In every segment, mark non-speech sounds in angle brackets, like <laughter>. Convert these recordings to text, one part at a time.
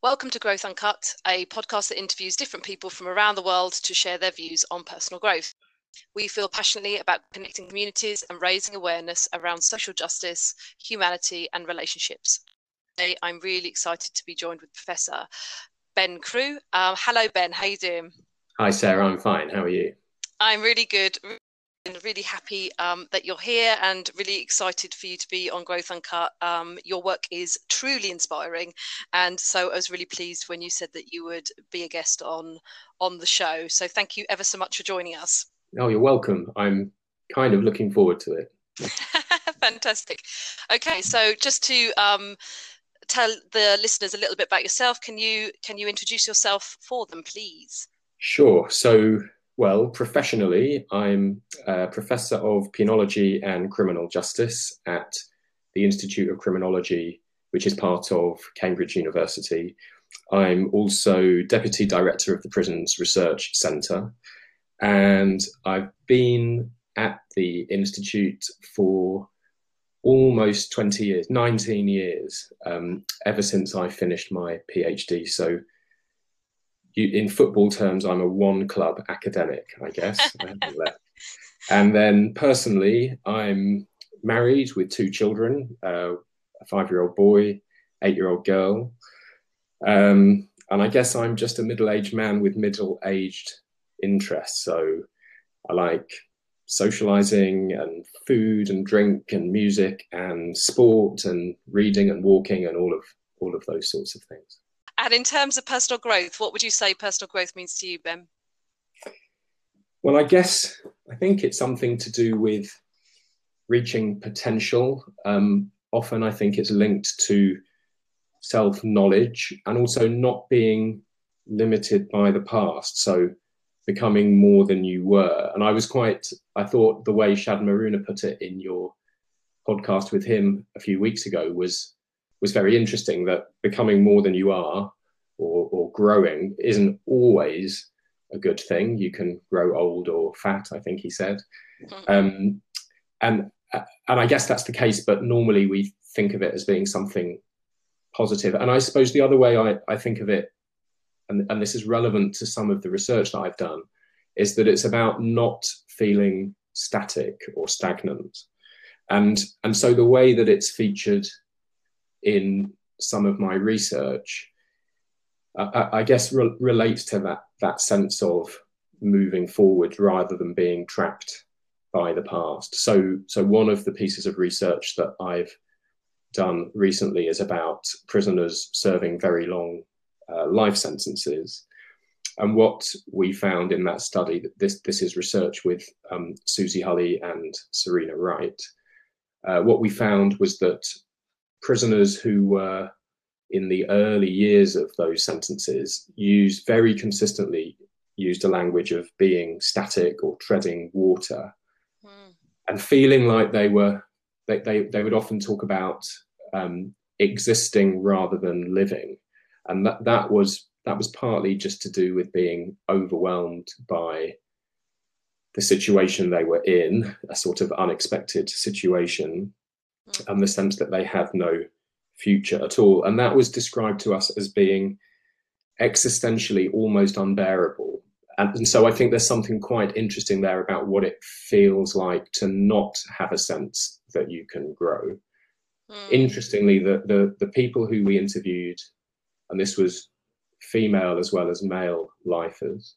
Welcome to Growth Uncut, a podcast that interviews different people from around the world to share their views on personal growth. We feel passionately about connecting communities and raising awareness around social justice, humanity, and relationships. Today, I'm really excited to be joined with Professor Ben Crewe. Um, hello, Ben. How you doing? Hi, Sarah. I'm fine. How are you? I'm really good really happy um, that you're here and really excited for you to be on Growth Uncut. Um, your work is truly inspiring, and so I was really pleased when you said that you would be a guest on on the show. So thank you ever so much for joining us. Oh, you're welcome. I'm kind of looking forward to it. <laughs> Fantastic. Okay, so just to um, tell the listeners a little bit about yourself, can you can you introduce yourself for them, please? Sure. So well, professionally, I'm a professor of penology and criminal justice at the Institute of Criminology, which is part of Cambridge University. I'm also deputy director of the Prisons Research Centre, and I've been at the Institute for almost 20 years, 19 years, um, ever since I finished my PhD. So you, in football terms, I'm a one club academic, I guess. And then personally, I'm married with two children uh, a five year old boy, eight year old girl. Um, and I guess I'm just a middle aged man with middle aged interests. So I like socializing and food and drink and music and sport and reading and walking and all of all of those sorts of things. And in terms of personal growth, what would you say personal growth means to you, Ben? Well, I guess I think it's something to do with reaching potential. Um, often I think it's linked to self knowledge and also not being limited by the past. So becoming more than you were. And I was quite, I thought the way Shadd Maruna put it in your podcast with him a few weeks ago was was very interesting that becoming more than you are or, or growing isn't always a good thing. You can grow old or fat, I think he said. Mm-hmm. Um, and and I guess that's the case, but normally we think of it as being something positive. And I suppose the other way I, I think of it, and, and this is relevant to some of the research that I've done, is that it's about not feeling static or stagnant. And and so the way that it's featured in some of my research, I, I guess re- relates to that that sense of moving forward rather than being trapped by the past. So, so one of the pieces of research that I've done recently is about prisoners serving very long uh, life sentences. And what we found in that study, this, this is research with um, Susie Hulley and Serena Wright, uh, what we found was that prisoners who were in the early years of those sentences used very consistently used a language of being static or treading water. Mm. and feeling like they were they, they, they would often talk about um, existing rather than living. And that, that was that was partly just to do with being overwhelmed by the situation they were in a sort of unexpected situation and the sense that they have no future at all. And that was described to us as being existentially almost unbearable. And, and, so I think there's something quite interesting there about what it feels like to not have a sense that you can grow. Mm. Interestingly, the, the, the people who we interviewed, and this was female as well as male lifers,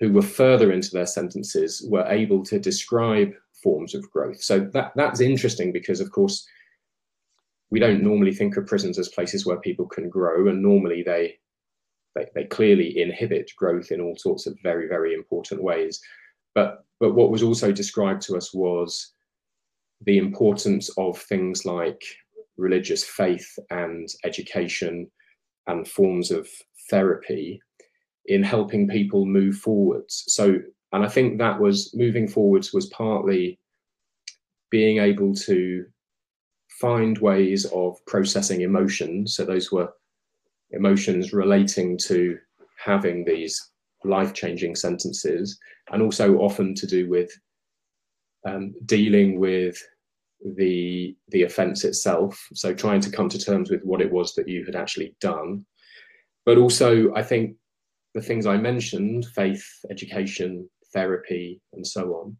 who were further into their sentences, were able to describe forms of growth. So that that's interesting because, of course, we don't normally think of prisons as places where people can grow, and normally they they, they clearly inhibit growth in all sorts of very very important ways. But but what was also described to us was the importance of things like religious faith and education and forms of therapy in helping people move forwards. So and I think that was moving forwards was partly being able to find ways of processing emotions. So those were emotions relating to having these life changing sentences, and also often to do with um, dealing with the the offence itself. So trying to come to terms with what it was that you had actually done, but also I think the things I mentioned, faith, education, therapy, and so on,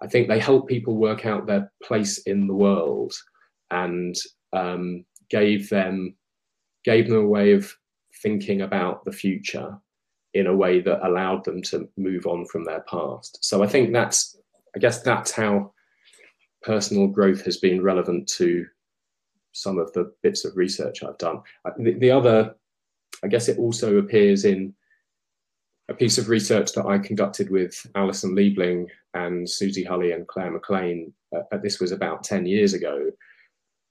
I think they help people work out their place in the world and um, gave them gave them a way of thinking about the future in a way that allowed them to move on from their past. So I think that's I guess that's how personal growth has been relevant to some of the bits of research I've done. The, the other, I guess it also appears in a piece of research that I conducted with Alison Liebling and Susie Hulley and Claire McLean. Uh, this was about 10 years ago,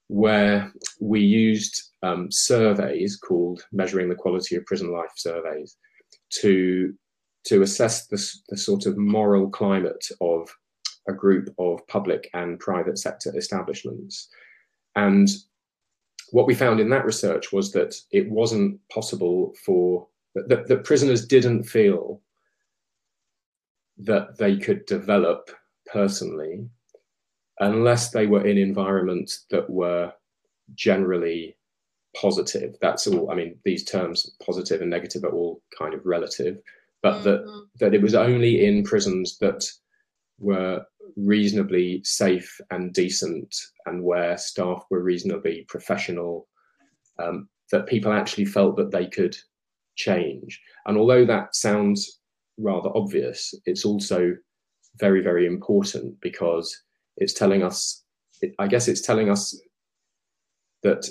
where we used um, surveys called Measuring the Quality of Prison Life surveys to, to assess the, the sort of moral climate of a group of public and private sector establishments. And what we found in that research was that it wasn't possible for that, that prisoners didn't feel that they could develop personally unless they were in environments that were generally positive. That's all. I mean, these terms, positive and negative, are all kind of relative, but mm-hmm. that that it was only in prisons that were reasonably safe and decent and where staff were reasonably professional, um, that people actually felt that they could change. And although that sounds rather obvious, it's also very, very important because it's telling us, it, I guess it's telling us that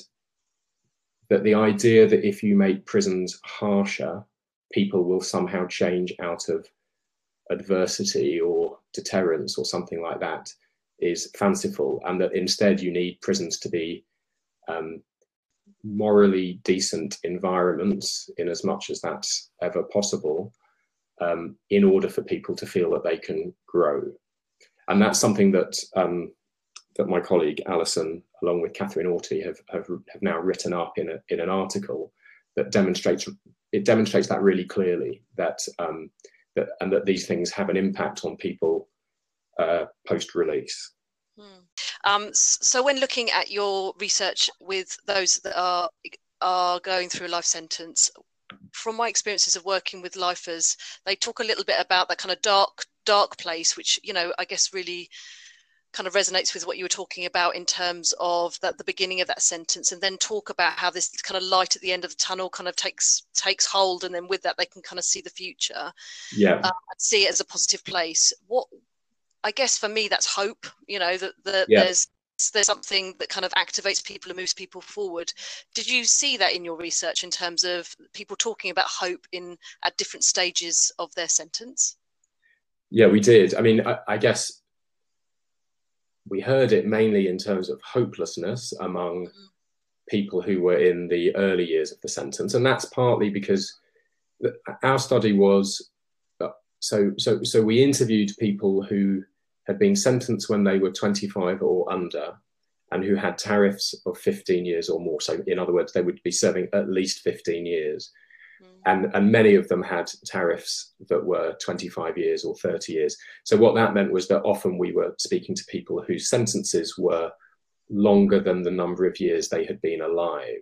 that the idea that if you make prisons harsher, people will somehow change out of adversity or deterrence or something like that is fanciful, and that instead you need prisons to be um, morally decent environments, in as much as that's ever possible, um, in order for people to feel that they can grow. And that's something that um, that my colleague Alison, along with Katherine Auty, have, have, have now written up in, a, in an article that demonstrates it demonstrates that really clearly that um, that, and that these things have an impact on people uh, post release. Hmm. Um, so, when looking at your research with those that are are going through a life sentence, from my experiences of working with lifers, they talk a little bit about that kind of dark dark place, which you know I guess really kind of resonates with what you were talking about in terms of that the beginning of that sentence and then talk about how this kind of light at the end of the tunnel kind of takes takes hold and then with that they can kind of see the future. Yeah. Uh, see it as a positive place. What i guess for me that's hope you know that, that yeah. there's there's something that kind of activates people and moves people forward did you see that in your research in terms of people talking about hope in at different stages of their sentence yeah we did i mean I, I guess we heard it mainly in terms of hopelessness among mm-hmm. people who were in the early years of the sentence, and that's partly because our study was uh, so so so we interviewed people who had been sentenced when they were 25 or under and who had tariffs of 15 years or more so in other words they would be serving at least 15 years and, and many of them had tariffs that were 25 years or 30 years. So what that meant was that often we were speaking to people whose sentences were longer than the number of years they had been alive.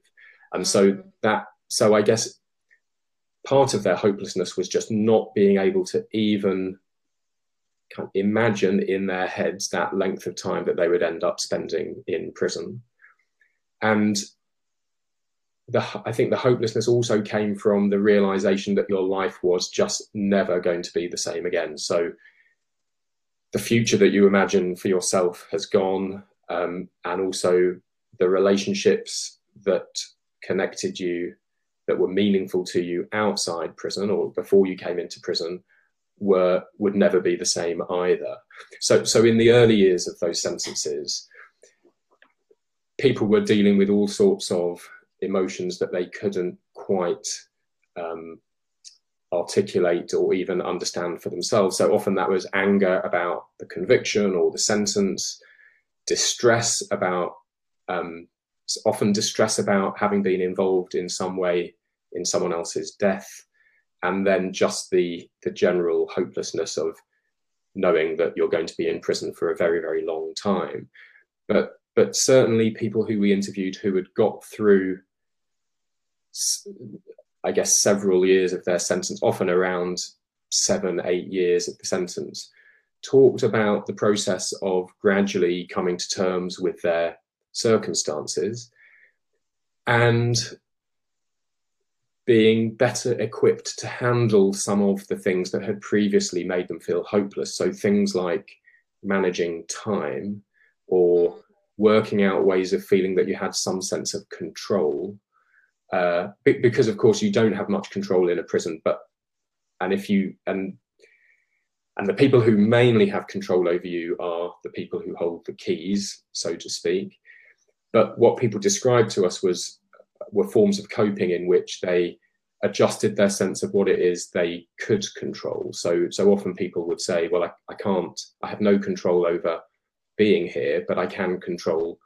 And mm. so that, so I guess part of their hopelessness was just not being able to even of imagine in their heads that length of time that they would end up spending in prison. And the, I think the hopelessness also came from the realization that your life was just never going to be the same again. So the future that you imagine for yourself has gone, um, and also the relationships that connected you, that were meaningful to you outside prison or before you came into prison, were would never be the same either. So, so in the early years of those sentences, people were dealing with all sorts of emotions that they couldn't quite um, articulate or even understand for themselves. So often that was anger about the conviction or the sentence, distress about, um, often distress about having been involved in some way in someone else's death, and then just the the general hopelessness of knowing that you're going to be in prison for a very very long time. But but certainly people who we interviewed who had got through I guess, several years of their sentence, often around seven, eight years of the sentence, talked about the process of gradually coming to terms with their circumstances and being better equipped to handle some of the things that had previously made them feel hopeless. So things like managing time or working out ways of feeling that you had some sense of control. Uh, because of course you don't have much control in a prison, but and if you and and the people who mainly have control over you are the people who hold the keys, so to speak. But what people described to us was were forms of coping in which they adjusted their sense of what it is they could control. So so often people would say, well, I, I can't, I have no control over being here, but I can control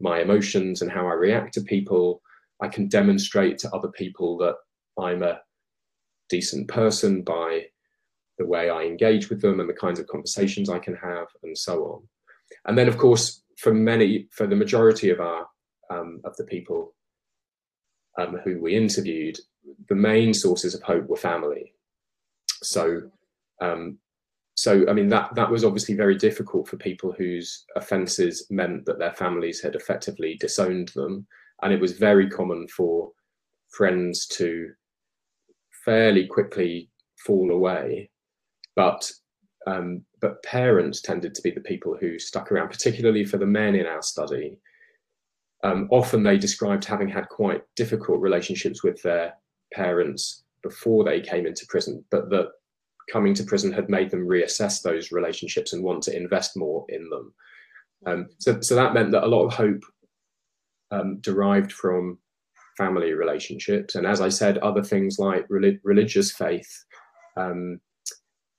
my emotions and how I react to people. I can demonstrate to other people that I'm a decent person by the way I engage with them and the kinds of conversations I can have and so on. And then, of course, for many, for the majority of our um, of the people um, who we interviewed, the main sources of hope were family. So, um, so I mean that that was obviously very difficult for people whose offences meant that their families had effectively disowned them, and it was very common for friends to fairly quickly fall away, but um, but parents tended to be the people who stuck around, particularly for the men in our study. Um, often they described having had quite difficult relationships with their parents before they came into prison, but that coming to prison had made them reassess those relationships and want to invest more in them. Um, so, so that meant that a lot of hope um, derived from family relationships, and as I said, other things like relig religious faith, um,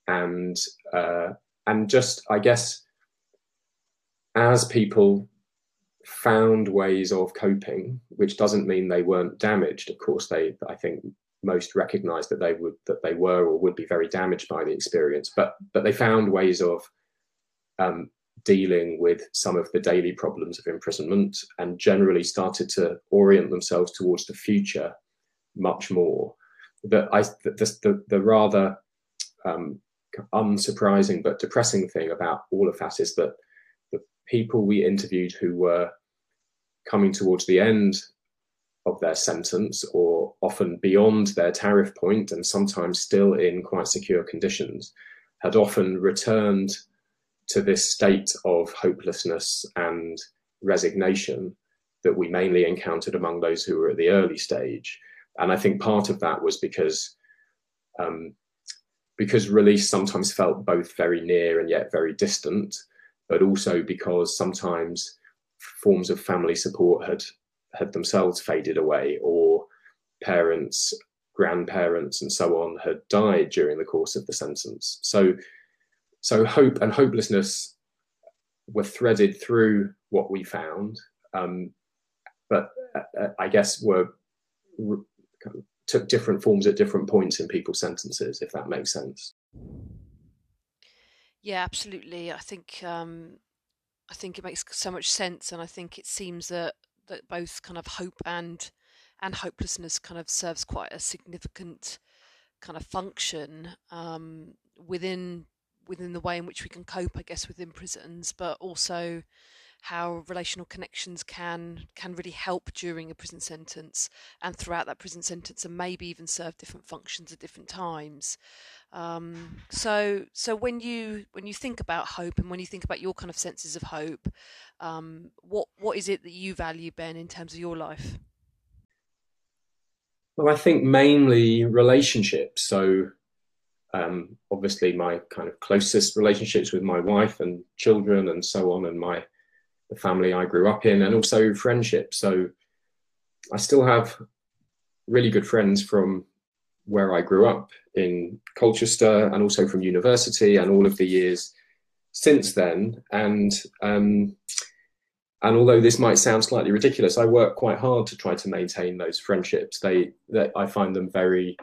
and uh, and just I guess as people found ways of coping, which doesn't mean they weren't damaged. Of course, they I think most recognized that they would that they were or would be very damaged by the experience, but but they found ways of um, dealing with some of the daily problems of imprisonment and generally started to orient themselves towards the future much more. That I the, the, the rather um, unsurprising but depressing thing about all of that is that the people we interviewed who were coming towards the end of their sentence or often beyond their tariff point and sometimes still in quite secure conditions had often returned to this state of hopelessness and resignation that we mainly encountered among those who were at the early stage. And I think part of that was because um, because release sometimes felt both very near and yet very distant, but also because sometimes forms of family support had had themselves faded away or parents grandparents and so on had died during the course of the sentence so so hope and hopelessness were threaded through what we found um, but uh, uh i guess were took different forms at different points in people's sentences, if that makes sense. Yeah, absolutely. I think um, I think it makes so much sense, and I think it seems that that both kind of hope and and hopelessness kind of serves quite a significant kind of function um, within within the way in which we can cope, I guess, within prisons, but also how relational connections can can really help during a prison sentence and throughout that prison sentence and maybe even serve different functions at different times. Um, so so when you when you think about hope and when you think about your kind of senses of hope um, what what is it that you value ben in terms of your life? Well i think mainly relationships. So um, obviously my kind of closest relationships with my wife and children and so on and my the family I grew up in, and also friendship. So I still have really good friends from where I grew up in Colchester and also from university and all of the years since then. And um, and although this might sound slightly ridiculous, I work quite hard to try to maintain those friendships. They that I find them very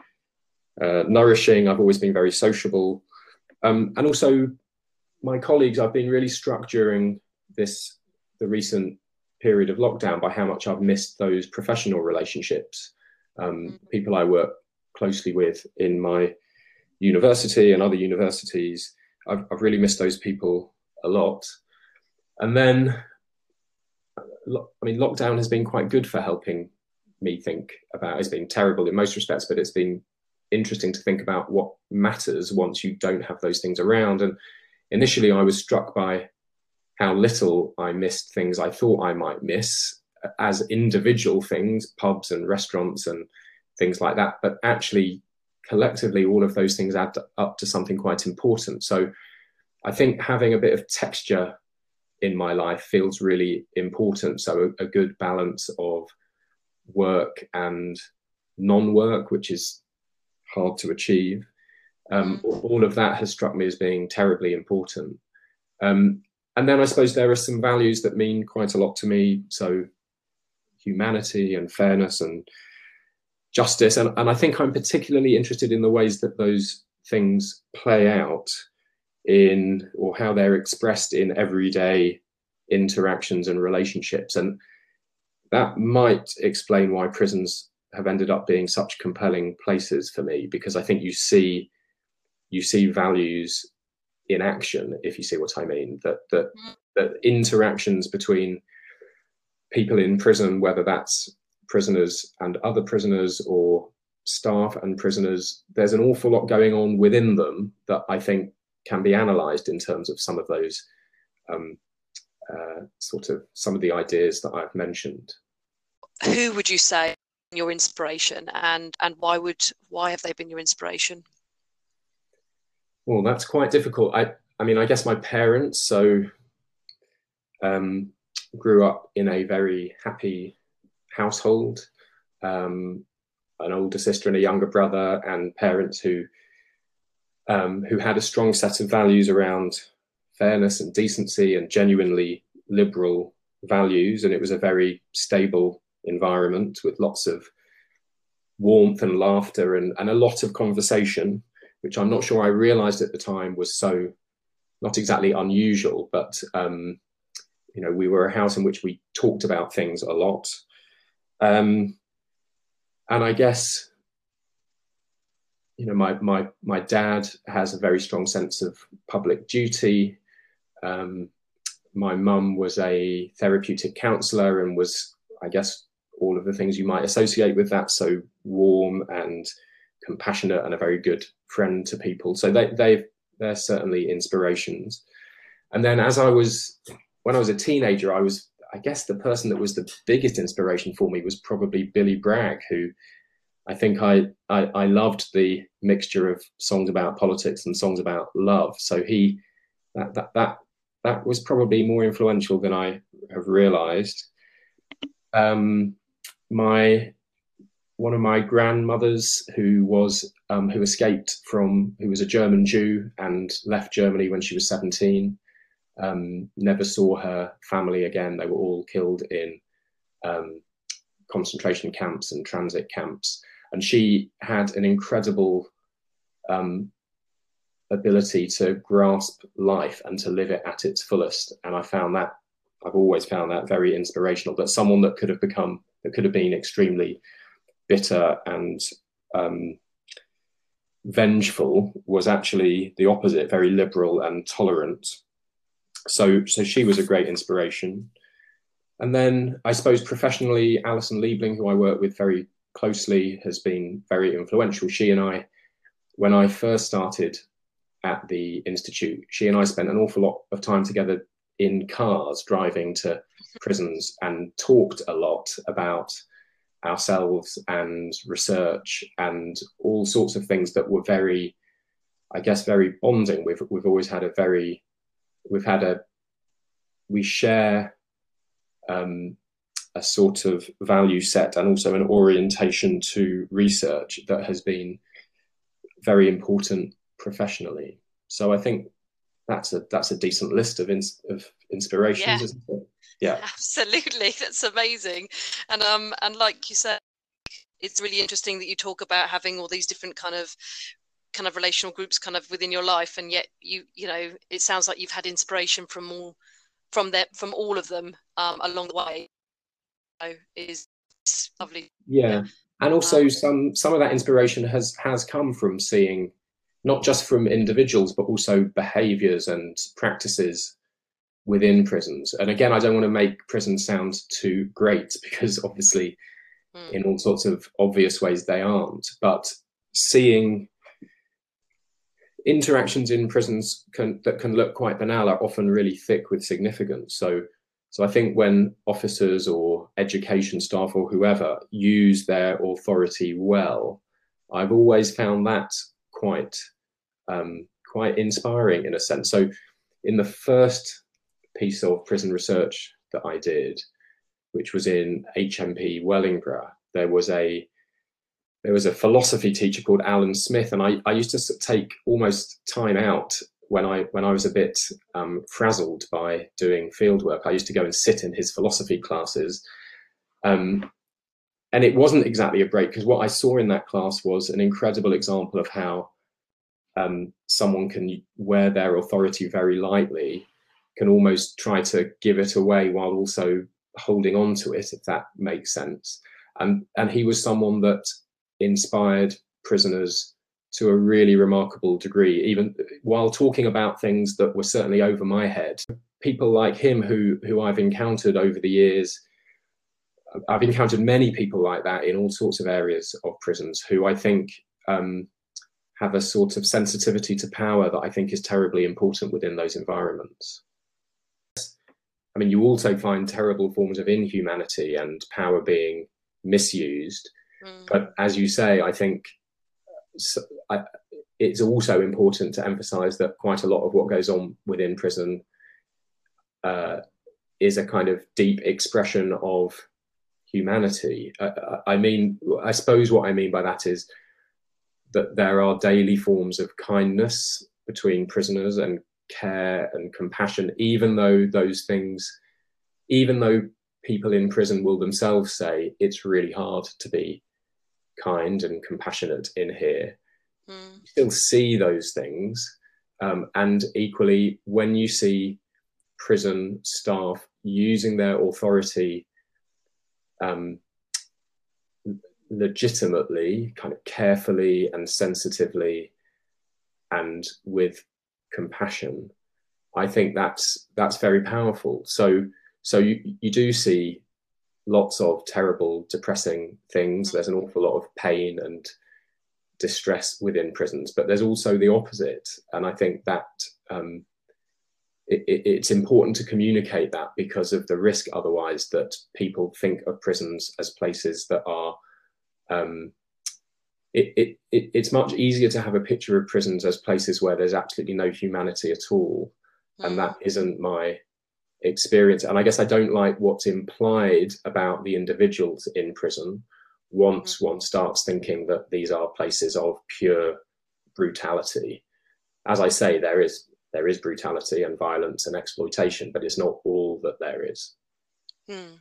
uh, nourishing. I've always been very sociable, um, and also my colleagues. I've been really struck during this the recent period of lockdown by how much I've missed those professional relationships. Um, mm-hmm. People I work closely with in my university and other universities. I've, I've really missed those people a lot. And then, I mean, lockdown has been quite good for helping me think about. It's been terrible in most respects, but it's been interesting to think about what matters once you don't have those things around. And initially, I was struck by how little I missed things I thought I might miss as individual things, pubs and restaurants and things like that. But actually, collectively, all of those things add up to something quite important. So I think having a bit of texture in my life feels really important. So a, a good balance of work and non-work, which is hard to achieve. Um, all of that has struck me as being terribly important. Um, and then I suppose there are some values that mean quite a lot to me. So humanity and fairness and justice. And, and I think I'm particularly interested in the ways that those things play out in or how they're expressed in everyday interactions and relationships. And that might explain why prisons have ended up being such compelling places for me because I think you see you see values in action if you see what I mean that that mm. that interactions between people in prison whether that's prisoners and other prisoners or staff and prisoners there's an awful lot going on within them that I think can be analyzed in terms of some of those um, uh, sort of some of the ideas that I've mentioned. Who would you say your inspiration, and and why would why have they been your inspiration? Well, that's quite difficult. I I mean, I guess my parents so um, grew up in a very happy household. Um, an older sister and a younger brother, and parents who um, who had a strong set of values around fairness and decency and genuinely liberal values. And it was a very stable environment with lots of warmth and laughter and, and a lot of conversation, which I'm not sure I realized at the time was so not exactly unusual, but um, you know, we were a house in which we talked about things a lot. Um, and I guess you know, my my my dad has a very strong sense of public duty. Um, my mum was a therapeutic counsellor and was, I guess, all of the things you might associate with that. So warm and compassionate and a very good friend to people. So they they they're certainly inspirations. And then as I was when I was a teenager, I was I guess the person that was the biggest inspiration for me was probably Billy Bragg, who I think I, I, I loved the mixture of songs about politics and songs about love. So he that that that that was probably more influential than I have realised. Um, my one of my grandmothers who was um, who escaped from who was a German Jew and left Germany when she was 17 um, never saw her family again they were all killed in um, concentration camps and transit camps and she had an incredible um, ability to grasp life and to live it at its fullest. And I found that I've always found that very inspirational. That someone that could have become that could have been extremely bitter and um, vengeful was actually the opposite, very liberal and tolerant. So, so she was a great inspiration. And then I suppose professionally, Alison Liebling, who I work with very closely has been very influential. She and I, when I first started at the Institute, she and I spent an awful lot of time together in cars driving to prisons and talked a lot about ourselves and research and all sorts of things that were very, I guess, very bonding. We've, we've always had a very, we've had a, we share um, a sort of value set and also an orientation to research that has been very important professionally. So I think that's a that's a decent list of ins- of inspirations, yeah. isn't it? Yeah, <laughs> absolutely. That's amazing, and um and like you said, it's really interesting that you talk about having all these different kind of kind of relational groups kind of within your life, and yet you you know it sounds like you've had inspiration from all from that from all of them um, along the way So is lovely. Yeah, and also some some of that inspiration has has come from seeing not just from individuals but also behaviors and practices within prisons. And again i don't want to make prisons sound too great <laughs> because obviously mm. in all sorts of obvious ways they aren't. But seeing interactions in prisons can, that can look quite banal are often really thick with significance. So so I think when officers or education staff or whoever use their authority well, I've always found that quite um, quite inspiring in a sense. So in the first piece of prison research that I did, which was in HMP Wellingborough, there was a there was a philosophy teacher called Alan Smith, and I, I used to take almost time out when I when I was a bit um, frazzled by doing field work, I used to go and sit in his philosophy classes, um, and it wasn't exactly a break because what I saw in that class was an incredible example of how um, someone can wear their authority very lightly, can almost try to give it away while also holding on to it, if that makes sense. And and he was someone that inspired prisoners to a really remarkable degree, even while talking about things that were certainly over my head. People like him, who who I've encountered over the years, I've encountered many people like that in all sorts of areas of prisons, who I think um, have a sort of sensitivity to power that I think is terribly important within those environments. I mean, you also find terrible forms of inhumanity and power being misused. Mm. But as you say, I think so I, it's also important to emphasize that quite a lot of what goes on within prison uh, is a kind of deep expression of humanity. Uh, I mean, I suppose what I mean by that is that there are daily forms of kindness between prisoners and care and compassion, even though those things, even though people in prison will themselves say it's really hard to be kind and compassionate in here. Mm. You still see those things. Um, and equally, when you see prison staff using their authority um, legitimately, kind of carefully and sensitively, and with compassion, I think that's that's very powerful. So so you you do see lots of terrible, depressing things. There's an awful lot of pain and distress within prisons, but there's also the opposite. And I think that um, it, it, it's important to communicate that because of the risk otherwise that people think of prisons as places that are. Um, it, it, it's much easier to have a picture of prisons as places where there's absolutely no humanity at all. Mm. And that isn't my experience. And I guess I don't like what's implied about the individuals in prison once mm-hmm. one starts thinking that these are places of pure brutality. As I say, there is there is brutality and violence and exploitation, but it's not all that there is. Hmm.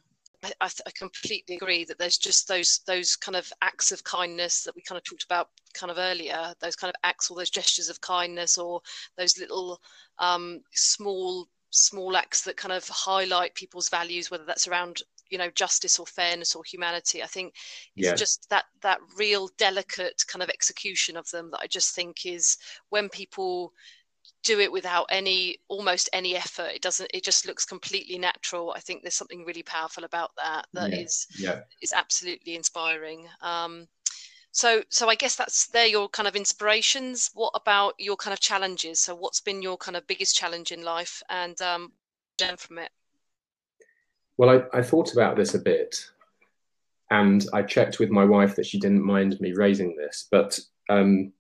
I, I, I, completely agree that there's just those those kind of acts of kindness that we kind of talked about kind of earlier. Those kind of acts or those gestures of kindness or those little um, small small acts that kind of highlight people's values, whether that's around you know justice or fairness or humanity. I think it's yeah. just that that real delicate kind of execution of them that I just think is when people do it without any almost any effort. It doesn't it just looks completely natural. I think there's something really powerful about that That yeah. is yeah. is absolutely inspiring. Um so so i guess that's they're your kind of inspirations. What about your kind of challenges? So what's been your kind of biggest challenge in life and um learn from it? Well I, I thought about this a bit and i checked with my wife that she didn't mind me raising this but um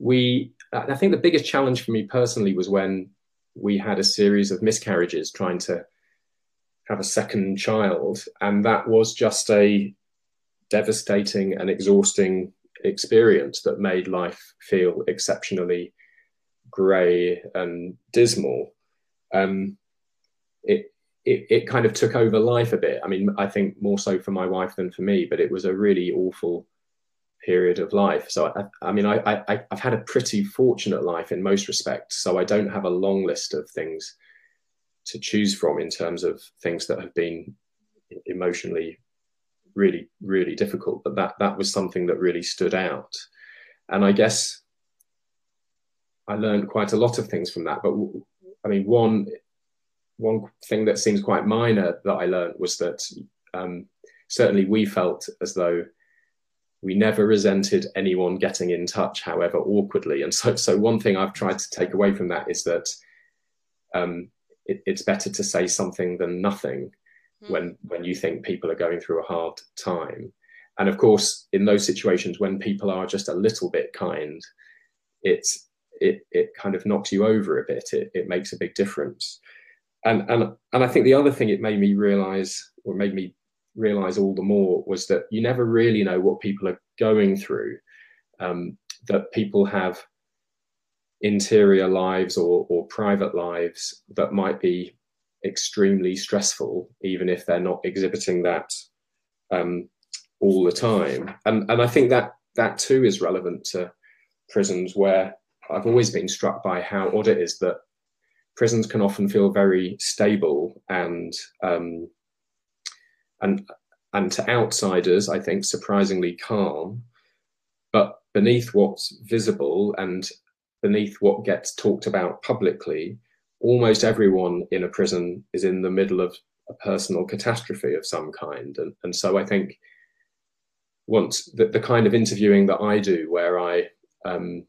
we i think the biggest challenge for me personally was when we had a series of miscarriages trying to have a second child and that was just a devastating and exhausting experience that made life feel exceptionally grey and dismal. Um, it, it, it kind of took over life a bit. I mean, I think more so for my wife than for me, but it was a really awful period of life. So, I, I mean, I, I, I've had a pretty fortunate life in most respects. So I don't have a long list of things to choose from in terms of things that have been emotionally really really difficult. But that that was something that really stood out, and I guess I learned quite a lot of things from that. But I mean, one one thing that seems quite minor that I learned was that um, certainly we felt as though we never resented anyone getting in touch, however awkwardly. And so, so one thing I've tried to take away from that is that um, it, it's better to say something than nothing mm. when when you think people are going through a hard time. And of course, in those situations when people are just a little bit kind, it's it it kind of knocks you over a bit. It it makes a big difference. And and and I think the other thing it made me realize, or made me realize all the more, was that you never really know what people are going through. Um, that people have interior lives or, or private lives that might be extremely stressful, even if they're not exhibiting that um, all the time. And, and I think that that too is relevant to prisons where I've always been struck by how odd it is that prisons can often feel very stable and um, and and to outsiders, I think surprisingly calm. But beneath what's visible and beneath what gets talked about publicly, almost everyone in a prison is in the middle of a personal catastrophe of some kind. And, and so I think once the, the kind of interviewing that I do, where I um,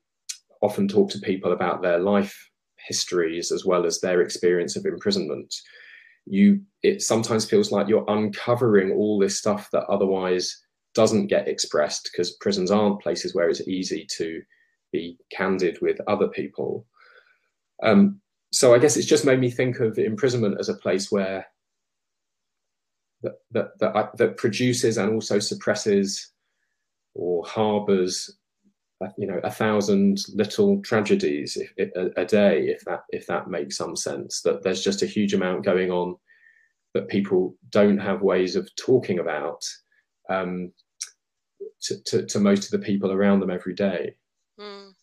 often talk to people about their life histories as well as their experience of imprisonment, you it sometimes feels like you're uncovering all this stuff that otherwise doesn't get expressed because prisons aren't places where it's easy to be candid with other people. Um, so I guess it's just made me think of imprisonment as a place where that that that, that produces and also suppresses or harbors you know a thousand little tragedies a, day if that if that makes some sense that there's just a huge amount going on that people don't have ways of talking about um, to, to, to most of the people around them every day Mm.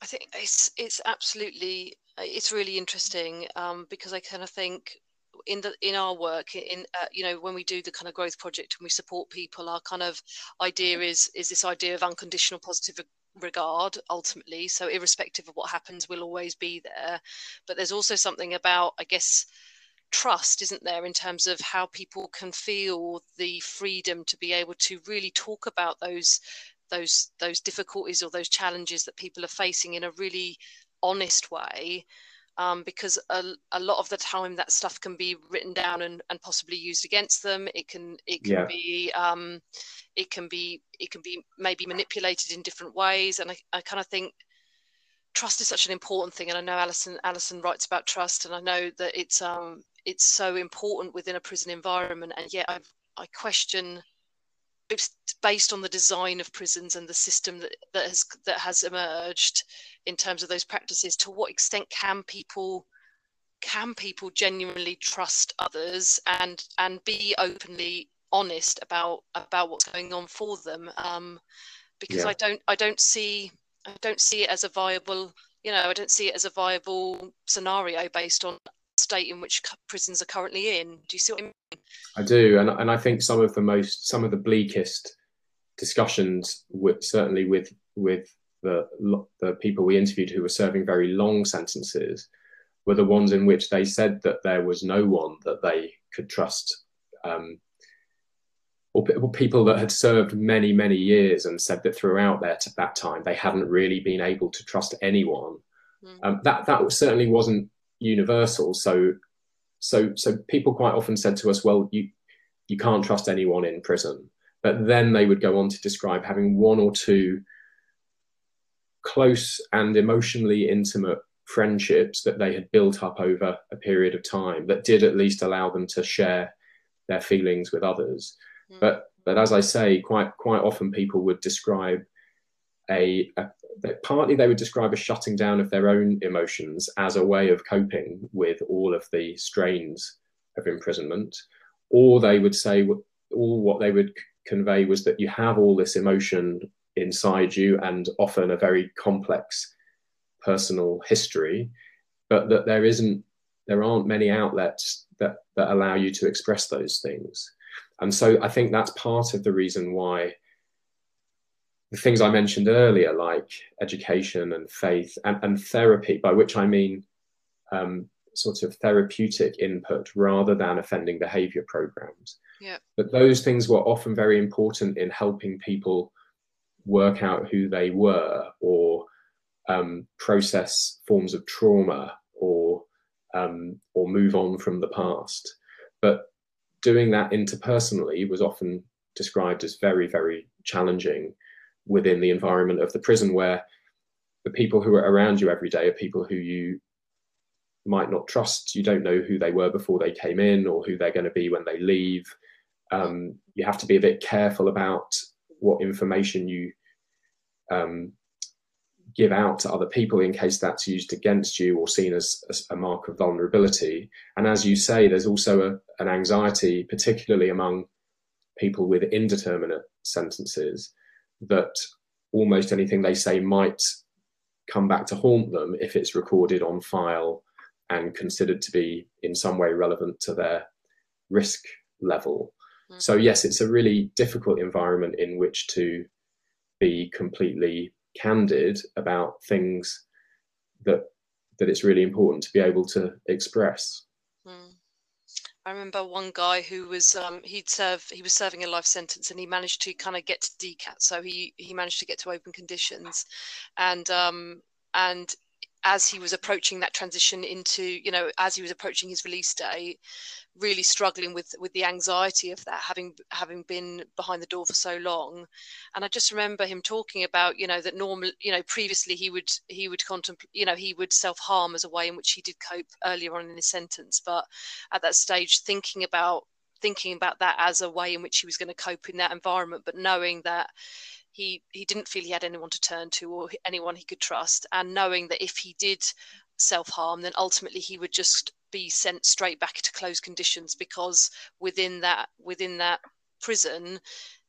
I think it's it's absolutely it's really interesting um, because I kind of think in the in our work in uh, you know when we do the kind of growth project and we support people our kind of idea is is this idea of unconditional positive regard ultimately. So irrespective of what happens we'll always be there. But there's also something about i guess trust isn't there in terms of how people can feel the freedom to be able to really talk about those those those difficulties or those challenges that people are facing in a really honest way um, because a, a, lot of the time that stuff can be written down and, and possibly used against them. It can it can yeah. be um, it can be it can be maybe manipulated in different ways. And I, I kind of think trust is such an important thing. And I know Alison Alison writes about trust and I know that it's um it's so important within a prison environment. And yet I I question based on the design of prisons and the system that, that has that has emerged in terms of those practices to what extent can people can people genuinely trust others and and be openly honest about about what's going on for them um, because yeah. i don't i don't see i don't see it as a viable you know i don't see it as a viable scenario based on state in which prisons are currently in. Do you see what I mean? I do, and and I think some of the most some of the bleakest discussions, with, certainly with with the the people we interviewed who were serving very long sentences, were the ones in which they said that there was no one that they could trust. Um, or, people that had served many, many years and said that throughout their that time they hadn't really been able to trust anyone. Mm. Um, that that certainly wasn't universal. So, so, so people quite often said to us, "Well, you you can't trust anyone in prison." But then they would go on to describe having one or two close and emotionally intimate friendships that they had built up over a period of time that did at least allow them to share their feelings with others. Mm. But but as I say, quite quite often people would describe a, a partly they would describe a shutting down of their own emotions as a way of coping with all of the strains of imprisonment, or they would say all what they would convey was that you have all this emotion inside you and often a very complex personal history, but that there isn't there aren't many outlets that that allow you to express those things. and so I think that's part of the reason why the things I mentioned earlier, like education and faith and, and therapy, by which I mean um, sort of therapeutic input rather than offending behavior programs. Yeah. But those things were often very important in helping people work out who they were or um, process forms of trauma or um, or move on from the past. But doing that interpersonally was often described as very, very challenging within the environment of the prison where the people who are around you every day are people who you might not trust. You don't know who they were before they came in or who they're going to be when they leave. Um, you have to be a bit careful about what information you um, give out to other people in case that's used against you or seen as, as a mark of vulnerability. And as you say, there's also a, an anxiety, particularly among people with indeterminate sentences, that almost anything they say might come back to haunt them if it's recorded on file and considered to be in some way relevant to their risk level. Mm-hmm. So, yes, it's a really difficult environment in which to be completely candid about things that that it's really important to be able to express. I remember one guy who was um, he'd serve he was serving a life sentence and he managed to kind of get to DCAT, so he he managed to get to open conditions, and um, and as he was approaching that transition into you know as he was approaching his release day really struggling with with the anxiety of that having having been behind the door for so long. And i just remember him talking about you know that normal you know previously he would he would contemplate you know he would self-harm as a way in which he did cope earlier on in his sentence. But at that stage thinking about thinking about that as a way in which he was going to cope in that environment but knowing that he he didn't feel he had anyone to turn to or anyone he could trust and knowing that if he did self-harm then ultimately he would just be sent straight back to closed conditions because within that within that prison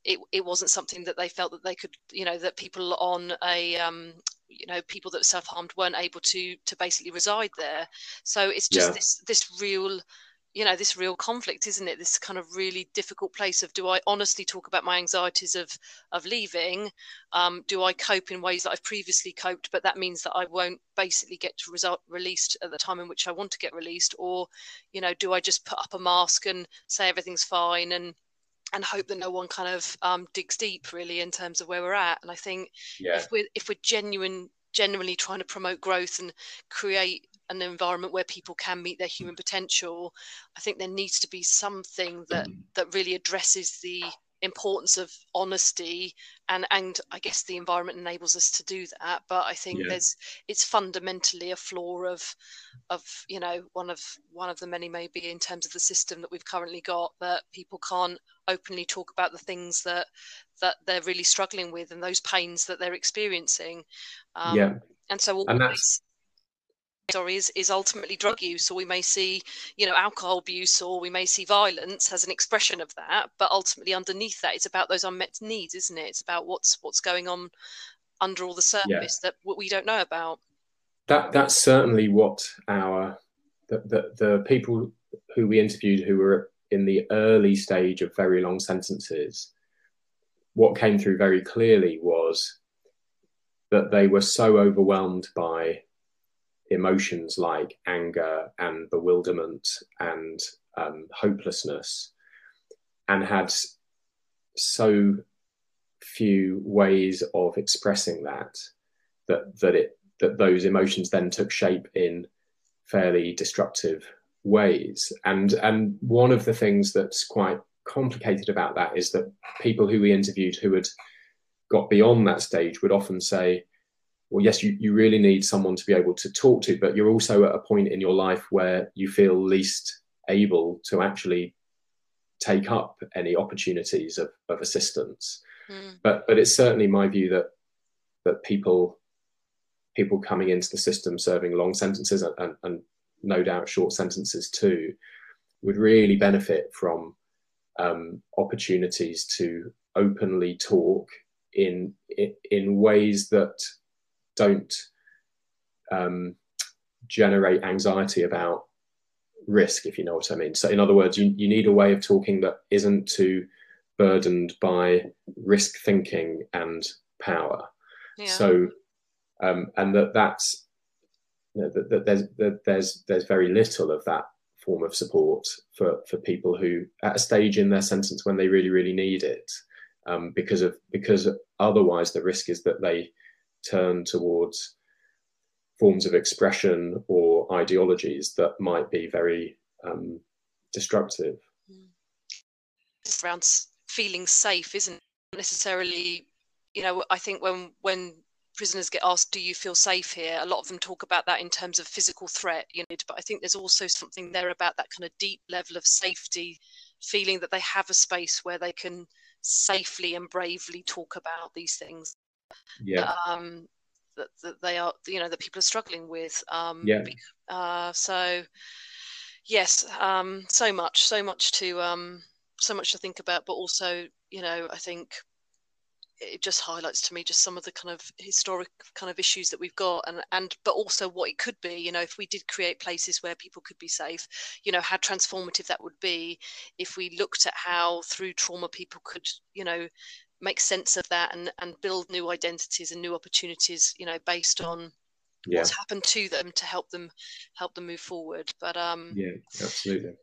it, it wasn't something that they felt that they could you know that people on a um, you know people that self-harmed weren't able to to basically reside there so it's just yeah. this this real you know this real conflict isn't it? This kind of really difficult place of do i honestly talk about my anxieties of of leaving? Um, do i cope in ways that i've previously coped but that means that i won't basically get to result released at the time in which i want to get released? Or you know do i just put up a mask and say everything's fine and and hope that no one kind of um, digs deep really in terms of where we're at? And i think yeah. if we're if we're genuine genuinely trying to promote growth and create an environment where people can meet their human potential i think there needs to be something that mm-hmm. that really addresses the importance of honesty and and i guess the environment enables us to do that but i think yeah. there's it's fundamentally a flaw of of you know one of one of the many maybe in terms of the system that we've currently got that people can't openly talk about the things that that they're really struggling with and those pains that they're experiencing um, yeah and so and that's sorry is, is ultimately drug use or we may see you know alcohol abuse or we may see violence as an expression of that. But ultimately underneath that it's about those unmet needs isn't it? It's about what's what's going on under all the surface yeah. that we don't know about. That that's certainly what our the, the, the people who we interviewed who were in the early stage of very long sentences what came through very clearly was that they were so overwhelmed by emotions like anger and bewilderment and um, hopelessness, and had so few ways of expressing that that that it that those emotions then took shape in fairly destructive ways. And and one of the things that's quite complicated about that is that people who we interviewed who had got beyond that stage would often say, well, yes, you, you really need someone to be able to talk to, but you're also at a point in your life where you feel least able to actually take up any opportunities of, of assistance. Mm. But but it's certainly my view that that people people coming into the system serving long sentences and, and, and no doubt short sentences too would really benefit from um, opportunities to openly talk in, in in ways that don't um, generate anxiety about risk, if you know what I mean. So, in other words, you, you need a way of talking that isn't too burdened by risk thinking and power. Yeah. So, um, and that that's you know, that, that there's that there's there's very little of that form of support for for people who at a stage in their sentence when they really really need it, um, because of because otherwise the risk is that they turn towards forms of expression or ideologies that might be very um, destructive. It's around feeling safe isn't necessarily, you know, I think when when prisoners get asked, "Do you feel safe here?" A lot of them talk about that in terms of physical threat, you know. But I think there's also something there about that kind of deep level of safety, feeling that they have a space where they can safely and bravely talk about these things. Yeah. Um, that, that they are, you know, that people are struggling with. Um, yeah. Uh, so, yes, um, so much, so much to, um, so much to think about, but also, you know, I think it just highlights to me just some of the kind of historic kind of issues that we've got and and but also what it could be you know if we did create places where people could be safe you know how transformative that would be if we looked at how through trauma people could you know make sense of that and and build new identities and new opportunities you know based on yeah. what's happened to them to help them help them move forward but um yeah absolutely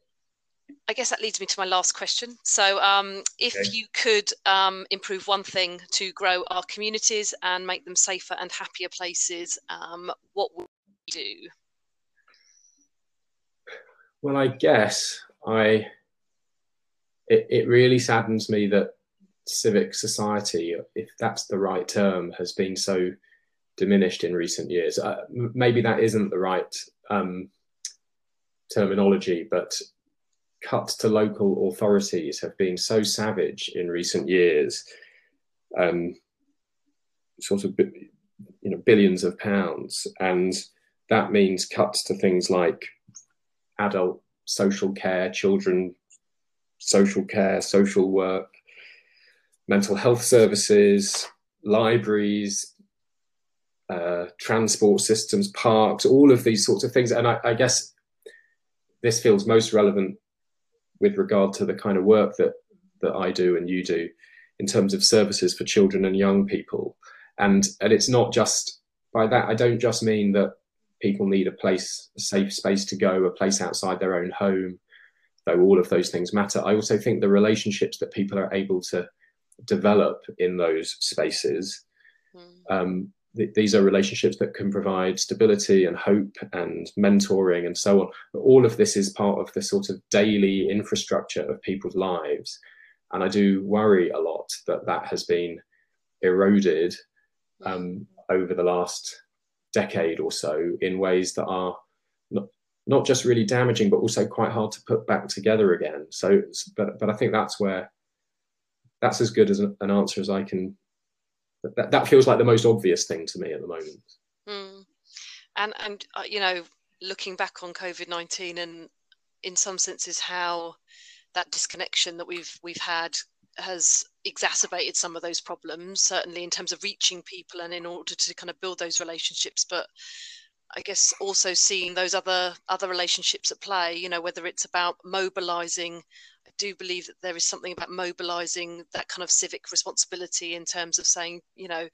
I guess that leads me to my last question. So, um, if okay. you could um, improve one thing to grow our communities and make them safer and happier places, um, what would you do? Well, I guess I. It, it really saddens me that civic society, if that's the right term, has been so diminished in recent years. Uh, maybe that isn't the right um, terminology, but cuts to local authorities have been so savage in recent years, um, sort of you know billions of pounds, and that means cuts to things like adult social care, children social care, social work, mental health services, libraries, uh, transport systems, parks, all of these sorts of things. And I, I, guess this feels most relevant with regard to the kind of work that that I do and you do in terms of services for children and young people. And and it's not just by that I don't just mean that people need a place, a safe space to go, a place outside their own home, though all of those things matter. I also think the relationships that people are able to develop in those spaces. Mm. Um, th- these are relationships that can provide stability and hope and mentoring and so on. But all of this is part of the sort of daily infrastructure of people's lives. And I do worry a lot that that has been eroded hmm. um, over the last decade or so in ways that are not, not just really damaging, but also quite hard to put back together again. So, but, but I think that's where that's as good as an, answer as I can. That, that feels like the most obvious thing to me at the moment. Mm. And and uh, you know, looking back on COVID nineteen, and in some senses, how that disconnection that we've we've had has exacerbated some of those problems. Certainly, in terms of reaching people and in order to kind of build those relationships, but I guess also seeing those other other relationships at play. You know, whether it's about mobilizing do believe that there is something about mobilizing that kind of civic responsibility in terms of saying, you know,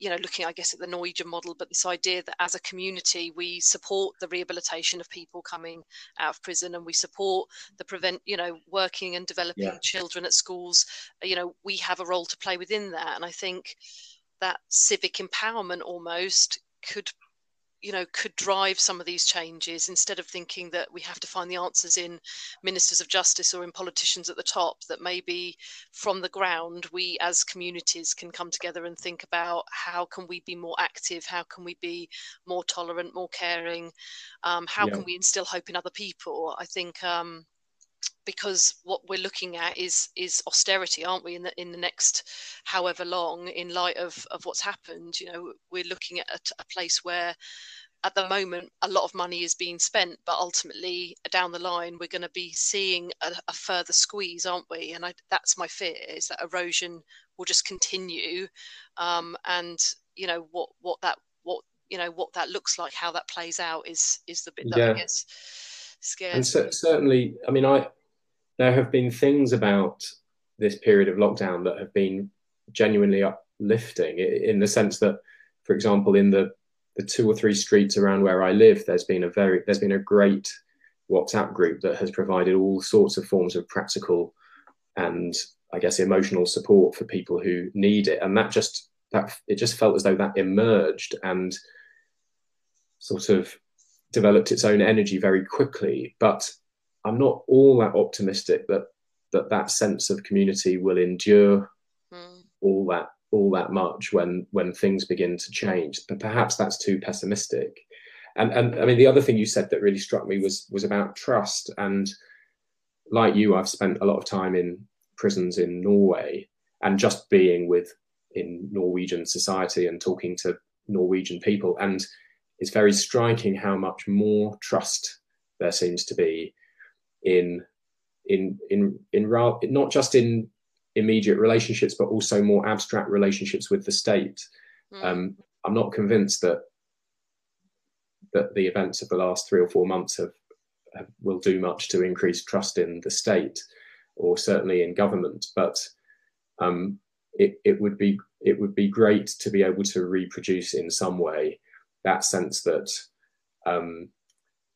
you know, looking, I guess, at the Norwegian model, but this idea that as a community we support the rehabilitation of people coming out of prison, and we support the prevent, you know, working and developing yeah. children at schools. You know, we have a role to play within that, and I think that civic empowerment almost could you know could drive some of these changes instead of thinking that we have to find the answers in ministers of justice or in politicians at the top that maybe from the ground we as communities can come together and think about how can we be more active how can we be more tolerant more caring um, how yeah. can we instill hope in other people i think um, because what we're looking at is is austerity aren't we in the in the next however long in light of of what's happened you know we're looking at a, a place where at the moment a lot of money is being spent but ultimately down the line we're going to be seeing a, a further squeeze aren't we and I, that's my fear is that erosion will just continue um, and you know what what that what you know what that looks like how that plays out is is the bit that yeah. i guess Scared. And so, certainly, I mean, I there have been things about this period of lockdown that have been genuinely uplifting in the sense that, for example, in the the two or three streets around where I live, there's been a very there's been a great WhatsApp group that has provided all sorts of forms of practical and I guess emotional support for people who need it, and that just that it just felt as though that emerged and sort of developed its own energy very quickly. But I'm not all that optimistic that that that sense of community will endure mm. all that all that much when when things begin to change. But perhaps that's too pessimistic. And and I mean the other thing you said that really struck me was was about trust. And like you, I've spent a lot of time in prisons in Norway and just being with in Norwegian society and talking to Norwegian people. And it's very striking how much more trust there seems to be in in in in not just in immediate relationships, but also more abstract relationships with the state. Mm. Um, I'm not convinced that that the events of the last three or four months have, have, will do much to increase trust in the state, or certainly in government. But um, it, it would be it would be great to be able to reproduce in some way that sense that um,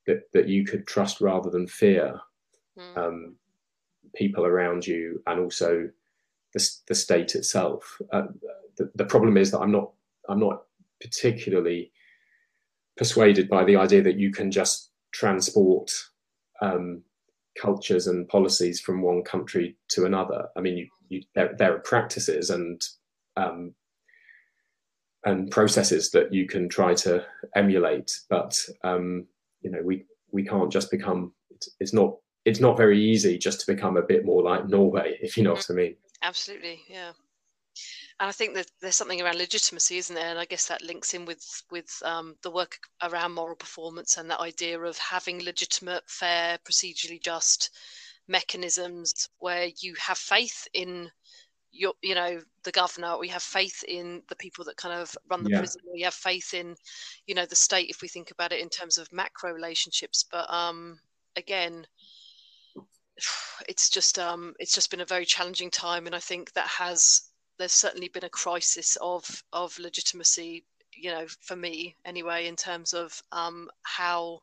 that that you could trust rather than fear mm. um, people around you and also the, the state itself. Uh, the, the problem is that I'm not I'm not particularly persuaded by the idea that you can just transport um, cultures and policies from one country to another. I mean, you, you, there, there, are practices and um, and processes that you can try to emulate, but um, you know, we we can't just become. It's, it's, not it's not very easy just to become a bit more like Norway, if you know what I mean. Absolutely, yeah. And I think that there's something around legitimacy, isn't there? And I guess that links in with with um, the work around moral performance and that idea of having legitimate, fair, procedurally just mechanisms where you have faith in your, you know, the governor. We have faith in the people that kind of run the yeah. prison. We have faith in, you know, the state. If we think about it in terms of macro relationships, but um, again, it's just um, it's just been a very challenging time, and I think that has there's certainly been a crisis of of legitimacy you know for me anyway in terms of um, how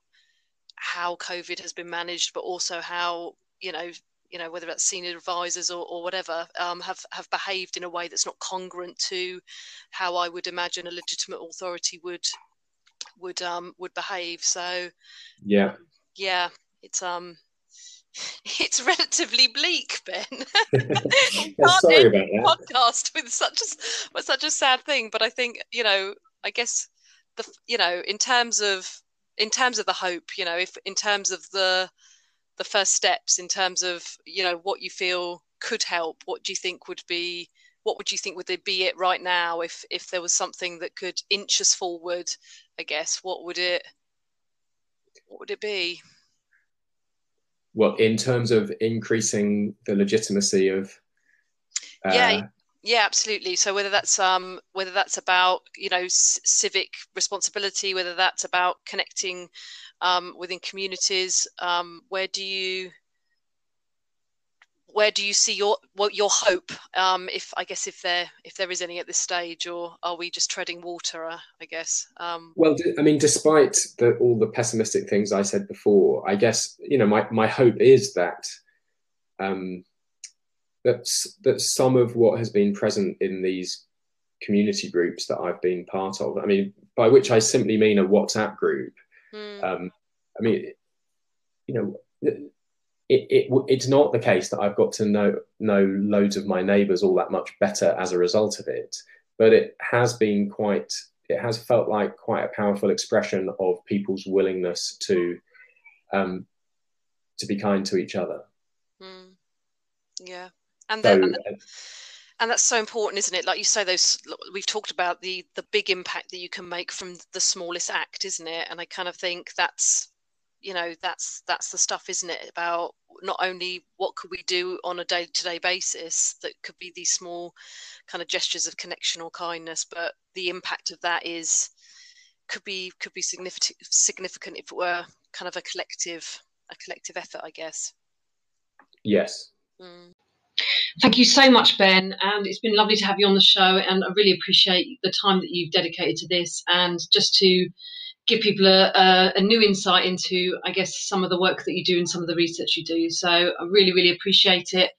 how covid has been managed but also how you know you know whether that's senior advisors or, or whatever um, have have behaved in a way that's not congruent to how I would imagine a legitimate authority would would um would behave. So yeah. yeah it's um it's relatively bleak, Ben. <laughs> <laughs> sorry about that. Podcast with such a with such a sad thing, but I think you know, I guess the you know, in terms of in terms of the hope, you know, if in terms of the the first steps, in terms of you know what you feel could help, what do you think would be what would you think would be it right now if if there was something that could inch us forward? I guess what would it what would it be? Well, in terms of increasing the legitimacy of uh, yeah yeah absolutely. So whether that's um whether that's about you know c- civic responsibility whether that's about connecting um, within communities um, where do you where do you see your what your hope um, if i guess if there if there is any at this stage or are we just treading water uh, i guess um, well i mean despite the, all the pessimistic things i said before i guess you know my, my hope is that um, that that some of what has been present in these community groups that i've been part of i mean by which i simply mean a whatsapp group mm. um, i mean you know it, it, it's not the case that I've got to know know loads of my neighbours all that much better as a result of it, but it has been quite. It has felt like quite a powerful expression of people's willingness to um, to be kind to each other. Mm. Yeah, and then. So, and, uh, and that's so important isn't it like you say those we've talked about the the big impact that you can make from the smallest act isn't it and i kind of think that's you know that's that's the stuff isn't it about not only what could we do on a day-to-day basis that could be these small kind of gestures of connection or kindness but the impact of that is could be could be significant significant if it were kind of a collective a collective effort, I guess. Yes. Mm. Thank you so much, Ben. And it's been lovely to have you on the show. And I really appreciate the time that you've dedicated to this and just to give people a, a, a, new insight into, I guess, some of the work that you do and some of the research you do. So I really, really appreciate it.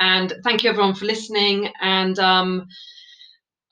And thank you, everyone, for listening. And um,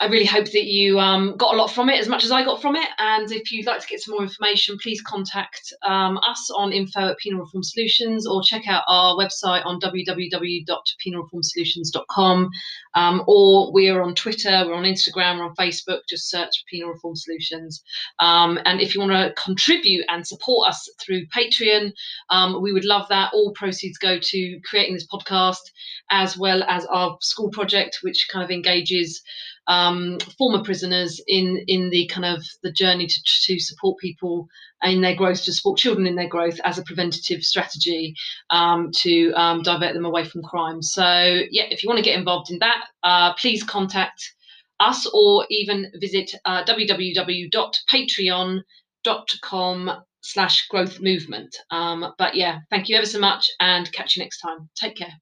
I really hope that you um, got a lot from it as much as I got from it. And if you'd like to get some more information, please contact um, us on info at Penal Reform Solutions or check out our website on www.penalreformsolutions.com. Um, or we're on Twitter, we're on Instagram, we're on Facebook, just search Penal Reform Solutions. Um, and if you want to contribute and support us through Patreon, um, we would love that. All proceeds go to creating this podcast as well as our school project, which kind of engages um, former prisoners in in the kind of the journey to, to support people in their growth, to support children in their growth as a preventative strategy um, to um, divert them away from crime. So yeah, if you want to get involved in that, uh, please contact us or even visit uh, www.patreon.com slash growth movement. Um, but yeah, thank you ever so much and catch you next time. Take care.